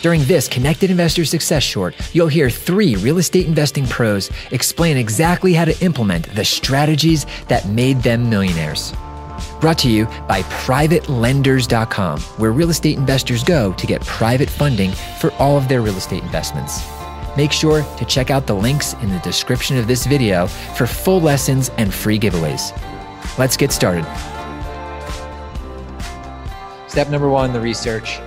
During this Connected Investor Success Short, you'll hear three real estate investing pros explain exactly how to implement the strategies that made them millionaires. Brought to you by PrivateLenders.com, where real estate investors go to get private funding for all of their real estate investments. Make sure to check out the links in the description of this video for full lessons and free giveaways. Let's get started. Step number one the research,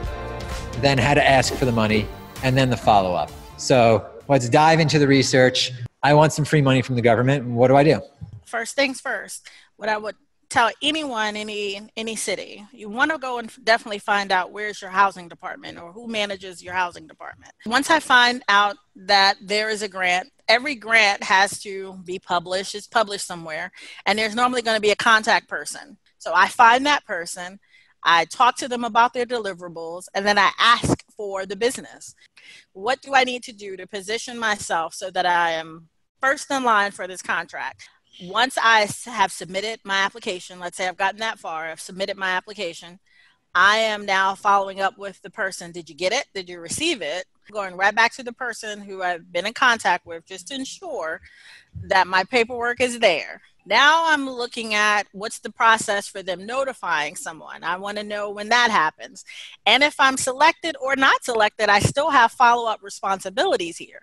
then how to ask for the money, and then the follow up. So let's dive into the research. I want some free money from the government. What do I do? First things first, what I would tell anyone any any city you want to go and definitely find out where's your housing department or who manages your housing department once i find out that there is a grant every grant has to be published it's published somewhere and there's normally going to be a contact person so i find that person I talk to them about their deliverables, and then I ask for the business. What do I need to do to position myself so that I am first in line for this contract? Once I have submitted my application, let's say I've gotten that far, I've submitted my application, I am now following up with the person. Did you get it? Did you receive it? Going right back to the person who I've been in contact with just to ensure that my paperwork is there. Now I'm looking at what's the process for them notifying someone. I want to know when that happens. And if I'm selected or not selected, I still have follow up responsibilities here.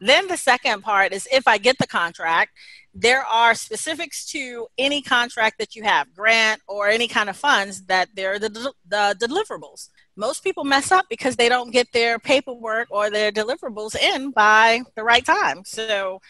Then the second part is if I get the contract, there are specifics to any contract that you have, grant or any kind of funds that they're the, the deliverables. Most people mess up because they don't get their paperwork or their deliverables in by the right time. So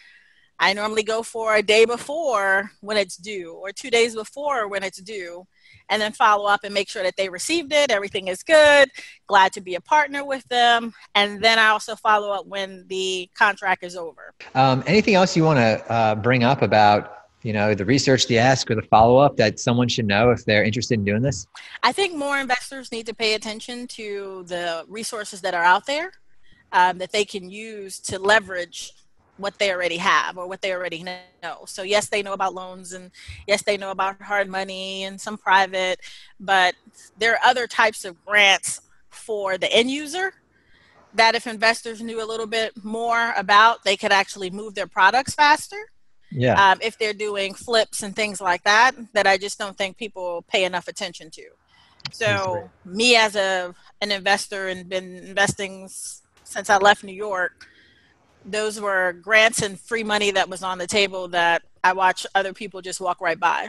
I normally go for a day before when it's due or two days before when it's due and then follow up and make sure that they received it, everything is good, glad to be a partner with them. And then I also follow up when the contract is over. Um, anything else you want to uh, bring up about? You know, the research, the ask, or the follow up that someone should know if they're interested in doing this? I think more investors need to pay attention to the resources that are out there um, that they can use to leverage what they already have or what they already know. So yes, they know about loans and yes, they know about hard money and some private, but there are other types of grants for the end user that if investors knew a little bit more about, they could actually move their products faster. Yeah. Um, if they're doing flips and things like that, that I just don't think people pay enough attention to. So me as a an investor and been investing since I left New York, those were grants and free money that was on the table that I watch other people just walk right by.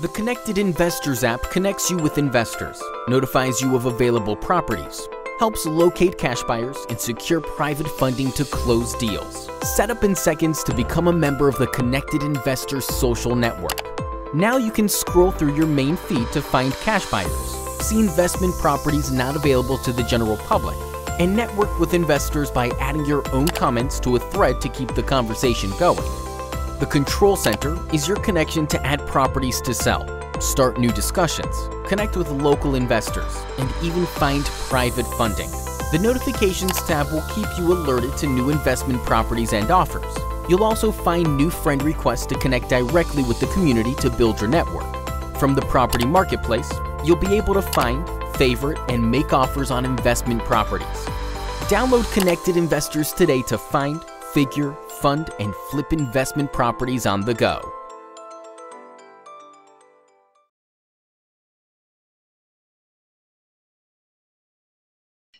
The Connected Investors app connects you with investors, notifies you of available properties, helps locate cash buyers, and secure private funding to close deals. Set up in seconds to become a member of the Connected Investors social network. Now you can scroll through your main feed to find cash buyers, see investment properties not available to the general public and network with investors by adding your own comments to a thread to keep the conversation going. The Control Center is your connection to add properties to sell, start new discussions, connect with local investors, and even find private funding. The Notifications tab will keep you alerted to new investment properties and offers. You'll also find new friend requests to connect directly with the community to build your network. From the property marketplace, you'll be able to find, favorite, and make offers on investment properties. Download Connected Investors today to find, figure, fund, and flip investment properties on the go.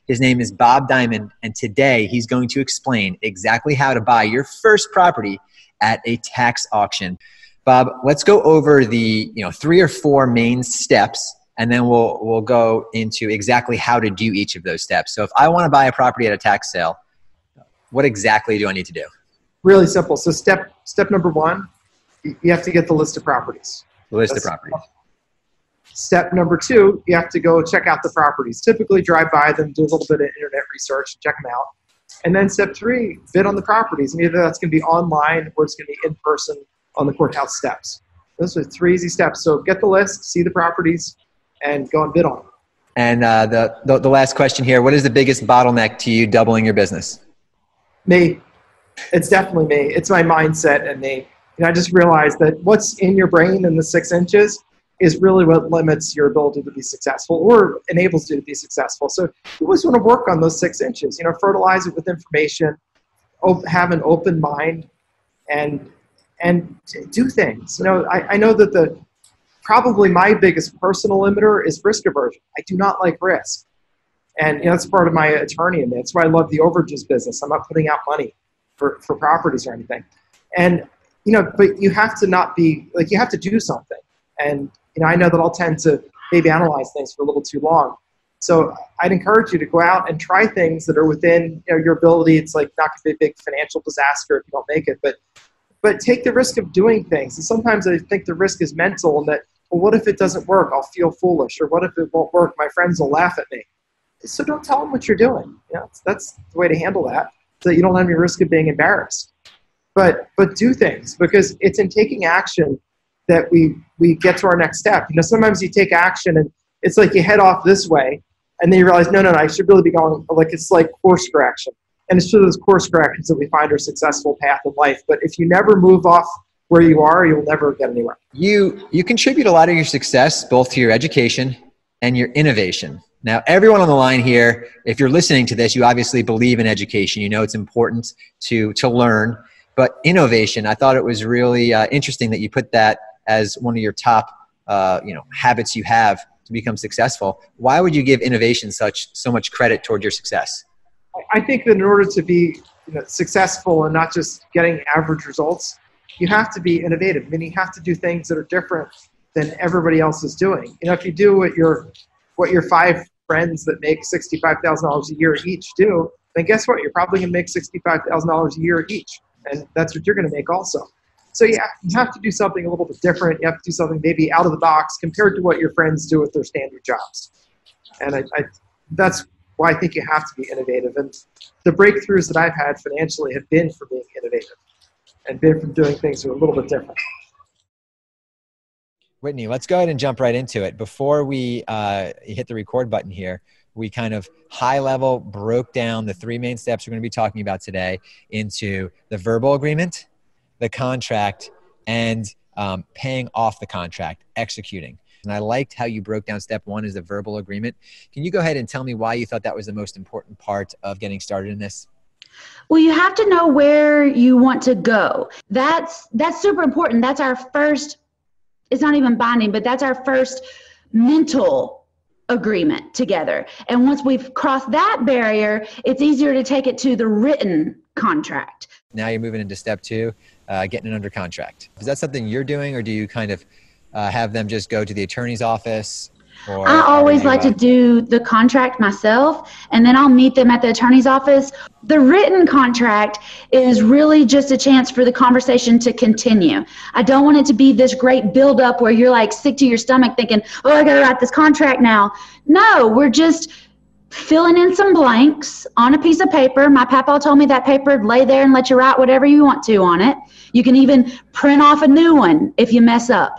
His name is Bob Diamond, and today he's going to explain exactly how to buy your first property at a tax auction. Bob, let's go over the you know three or four main steps and then we'll we'll go into exactly how to do each of those steps. So if I want to buy a property at a tax sale, what exactly do I need to do? Really simple. So step step number one, you have to get the list of properties. The list That's of properties. Step number two, you have to go check out the properties. Typically, drive by them, do a little bit of internet research, check them out. And then step three, bid on the properties. And either that's going to be online or it's going to be in person on the courthouse steps. Those are three easy steps. So get the list, see the properties, and go and bid on them. And uh, the, the, the last question here: What is the biggest bottleneck to you doubling your business? Me. It's definitely me. It's my mindset and me. And I just realized that what's in your brain in the six inches is really what limits your ability to be successful or enables you to be successful. So you always want to work on those six inches. You know, fertilize it with information, have an open mind, and and do things. You know, I, I know that the probably my biggest personal limiter is risk aversion. I do not like risk. And you know, that's part of my attorney and that's why I love the overages business. I'm not putting out money for, for properties or anything. And you know, but you have to not be like you have to do something. And you know, I know that I'll tend to maybe analyze things for a little too long. So I'd encourage you to go out and try things that are within you know, your ability. It's like not going to be a big financial disaster if you don't make it, but but take the risk of doing things. And sometimes I think the risk is mental, and that well, what if it doesn't work? I'll feel foolish, or what if it won't work? My friends will laugh at me. So don't tell them what you're doing. You know, that's the way to handle that, so that you don't have any risk of being embarrassed. But but do things because it's in taking action that we we get to our next step. You know, sometimes you take action and it's like you head off this way, and then you realize, no, no, no, I should really be going like it's like course correction. And it's through those course corrections that we find our successful path in life. But if you never move off where you are, you'll never get anywhere. You you contribute a lot of your success both to your education and your innovation. Now, everyone on the line here, if you're listening to this, you obviously believe in education. You know it's important to to learn. But innovation, I thought it was really uh, interesting that you put that as one of your top uh, you know habits you have to become successful why would you give innovation such so much credit toward your success i think that in order to be you know, successful and not just getting average results you have to be innovative I mean you have to do things that are different than everybody else is doing you know if you do what your what your five friends that make $65000 a year each do then guess what you're probably going to make $65000 a year each and that's what you're going to make also so yeah, you have to do something a little bit different. You have to do something maybe out of the box compared to what your friends do with their standard jobs. And I, I, that's why I think you have to be innovative. And the breakthroughs that I've had financially have been from being innovative and been from doing things that are a little bit different. Whitney, let's go ahead and jump right into it. Before we uh, hit the record button here, we kind of high level broke down the three main steps we're going to be talking about today into the verbal agreement, the contract and um, paying off the contract, executing. And I liked how you broke down step one is the verbal agreement. Can you go ahead and tell me why you thought that was the most important part of getting started in this? Well, you have to know where you want to go. That's that's super important. That's our first it's not even binding, but that's our first mental agreement together. And once we've crossed that barrier, it's easier to take it to the written contract. Now you're moving into step two, uh, getting it under contract. Is that something you're doing, or do you kind of uh, have them just go to the attorney's office? Or, I always like to do the contract myself, and then I'll meet them at the attorney's office. The written contract is really just a chance for the conversation to continue. I don't want it to be this great buildup where you're like sick to your stomach thinking, oh, I got to write this contract now. No, we're just filling in some blanks on a piece of paper. My papa told me that paper lay there and let you write whatever you want to on it. You can even print off a new one if you mess up.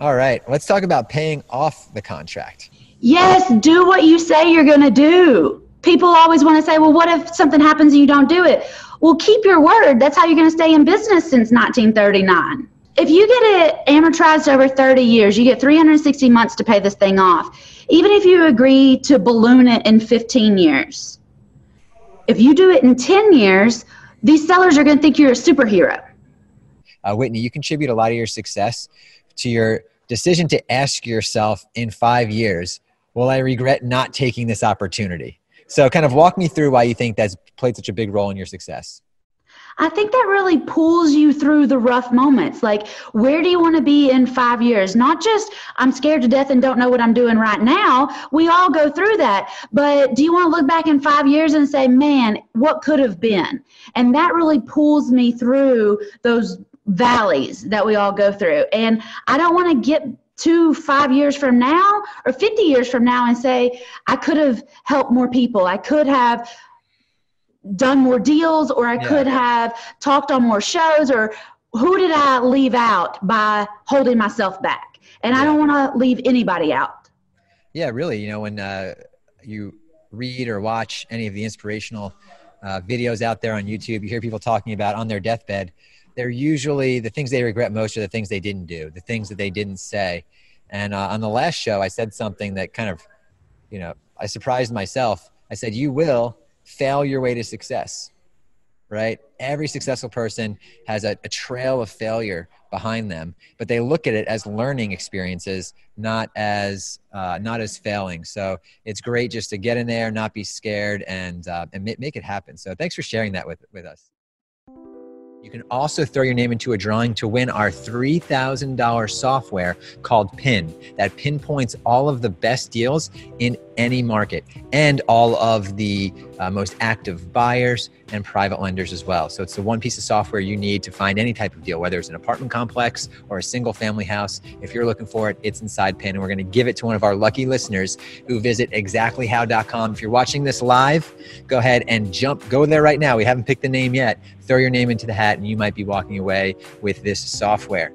All right, let's talk about paying off the contract. Yes, do what you say you're going to do. People always want to say, well, what if something happens and you don't do it? Well, keep your word. That's how you're going to stay in business since 1939. If you get it amortized over 30 years, you get 360 months to pay this thing off even if you agree to balloon it in 15 years. If you do it in 10 years, these sellers are going to think you're a superhero. Uh, Whitney, you contribute a lot of your success to your decision to ask yourself in five years, will I regret not taking this opportunity? So, kind of walk me through why you think that's played such a big role in your success. I think that really pulls you through the rough moments. Like, where do you want to be in five years? Not just, I'm scared to death and don't know what I'm doing right now. We all go through that. But do you want to look back in five years and say, man, what could have been? And that really pulls me through those valleys that we all go through. And I don't want to get to five years from now or 50 years from now and say, I could have helped more people. I could have done more deals or I yeah. could have talked on more shows or who did I leave out by holding myself back? And yeah. I don't want to leave anybody out. Yeah, really. You know, when uh, you read or watch any of the inspirational uh, videos out there on YouTube, you hear people talking about on their deathbed, they're usually the things they regret most are the things they didn't do, the things that they didn't say. And uh, on the last show, I said something that kind of, you know, I surprised myself. I said, You will fail your way to success, right? Every successful person has a, a trail of failure behind them, but they look at it as learning experiences, not as uh, not as failing. So it's great just to get in there, not be scared, and uh, and make it happen. So thanks for sharing that with with us. You can also throw your name into a drawing to win our $3,000 software called PIN that pinpoints all of the best deals in any market and all of the uh, most active buyers and private lenders as well. So it's the one piece of software you need to find any type of deal, whether it's an apartment complex or a single family house. If you're looking for it, it's inside PIN. And we're going to give it to one of our lucky listeners who visit exactlyhow.com. If you're watching this live, go ahead and jump, go there right now. We haven't picked the name yet. Throw your name into the hat, and you might be walking away with this software.